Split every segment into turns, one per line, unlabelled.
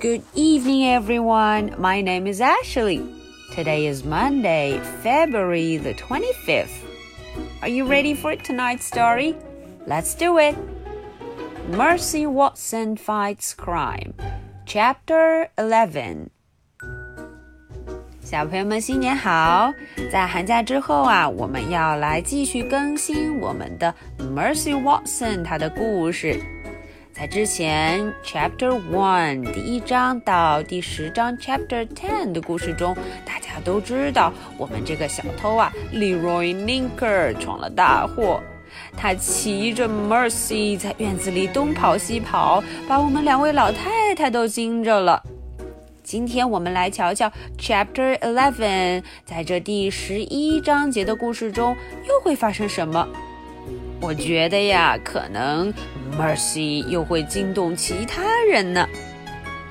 Good evening, everyone. My name is Ashley. Today is Monday, February the 25th. Are you ready for tonight's story? Let's do it. Mercy Watson Fights Crime, Chapter 11. 小朋友们，新年好！在寒假之后啊，我们要来继续更新我们的 Mercy Watson 她的故事。 在之前，Chapter One 第一章到第十章 Chapter Ten 的故事中，大家都知道，我们这个小偷啊，Leroy Linker 闯了大祸。他骑着 Mercy 在院子里东跑西跑，把我们两位老太太都惊着了。今天我们来瞧瞧 Chapter Eleven，在这第十一章节的故事中又会发生什么？我觉得呀，可能 Mercy 又会惊动其他人呢。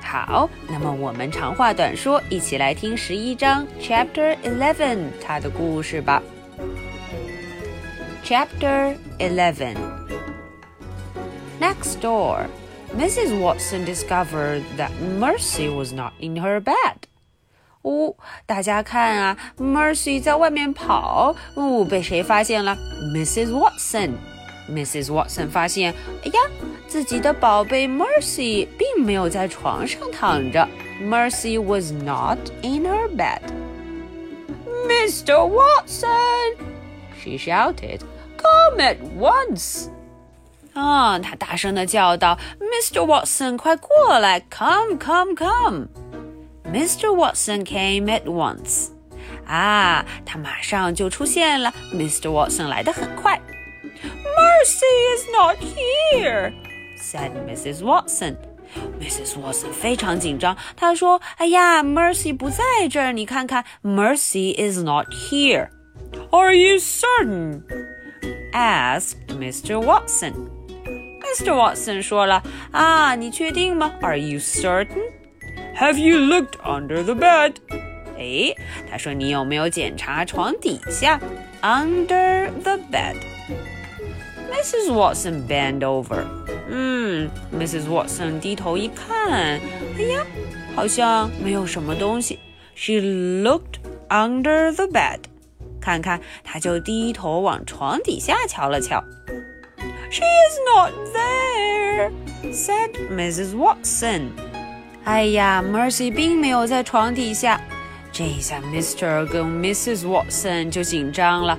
好，那么我们长话短说，一起来听十一章 Chapter Eleven 它的故事吧。Chapter Eleven Next door, Mrs. Watson discovered that Mercy was not in her bed. 哦，大家看啊，Mercy 在外面跑，哦，被谁发现了？Mrs. Watson。Mrs. Watson 发现，哎呀，自己的宝贝 Mercy 并没有在床上躺着。Mercy was not in her bed. Mr. Watson, she shouted, "Come at once!" 啊，她大声的叫道：“Mr. Watson，快过来！Come, come, come!" Mr. Watson came at once. 啊，他马上就出现了。Mr. Watson 来得很快。Mercy is not here, said Mrs. Watson. Mrs. Watson 非常紧张，她说：“哎呀，Mercy 不在这儿，你看看，Mercy is not here. Are you certain?" asked Mr. Watson. Mr. Watson 说了：“啊，你确定吗？Are you certain?" Have you looked under the bed? 哎，他说你有没有检查床底下？Under the bed. Mrs. Watson bent over. 嗯，Mrs. Watson 低头一看，哎呀，好像没有什么东西。She looked under the bed. 看看，她就低头往床底下瞧了瞧。She is not there, said Mrs. Watson. 哎呀，Mercy 并没有在床底下。这一下，Mr. 跟 Mrs. Watson 就紧张了。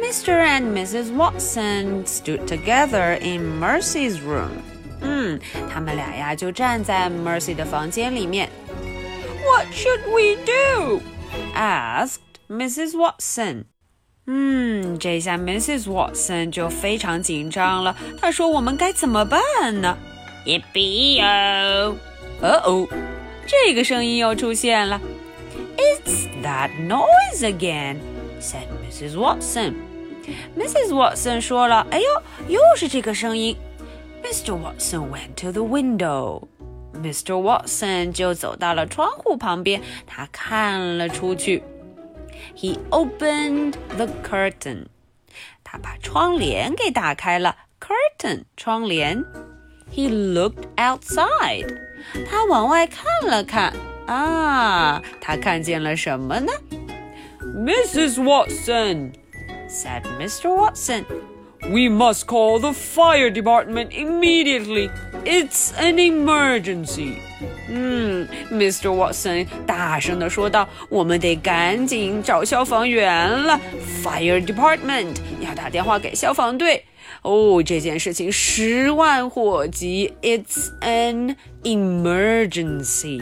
Mr. and Mrs. Watson stood together in Mercy's room。嗯，他们俩呀就站在 Mercy 的房间里面。What should we do? asked Mrs. Watson. 嗯，这下 Mrs. Watson 就非常紧张了。她说：“我们该怎么办呢？”Yippee! 呃哦，这个声音又出现了。It's that noise again," said Mrs. Watson. Mrs. Watson 说了：“哎呦，又是这个声音。” Mr. Watson went to the window. Mr. Watson 就走到了窗户旁边，他看了出去。He opened the curtain. 他把窗帘给打开了。Curtain 窗帘。He looked outside. 他往外看了看，啊，他看见了什么呢？Mrs. Watson said Mr. Watson. We must call the fire department immediately. It's an emergency. 嗯，Mr. Watson 大声地说道：“我们得赶紧找消防员了。Fire department 要打电话给消防队。”哦，这件事情十万火急，It's an emergency.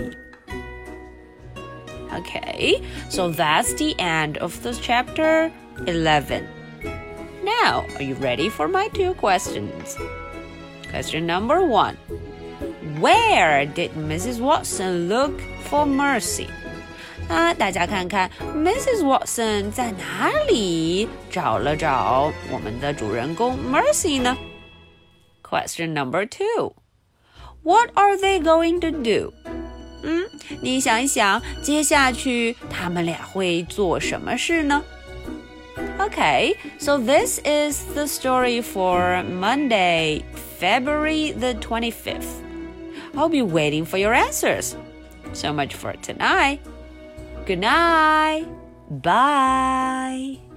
Okay, so that's the end of the chapter 11. Now, are you ready for my two questions? Question number one Where did Mrs. Watson look for mercy? 啊，大家看看，Mrs. Watson 在哪里找了找我们的主人公 Mercy 呢？Question number two. What are they going to do? 嗯，你想一想，接下去他们俩会做什么事呢？Okay, so this is the story for Monday, February the 25th. I'll be waiting for your answers. So much for tonight. Good night. Bye.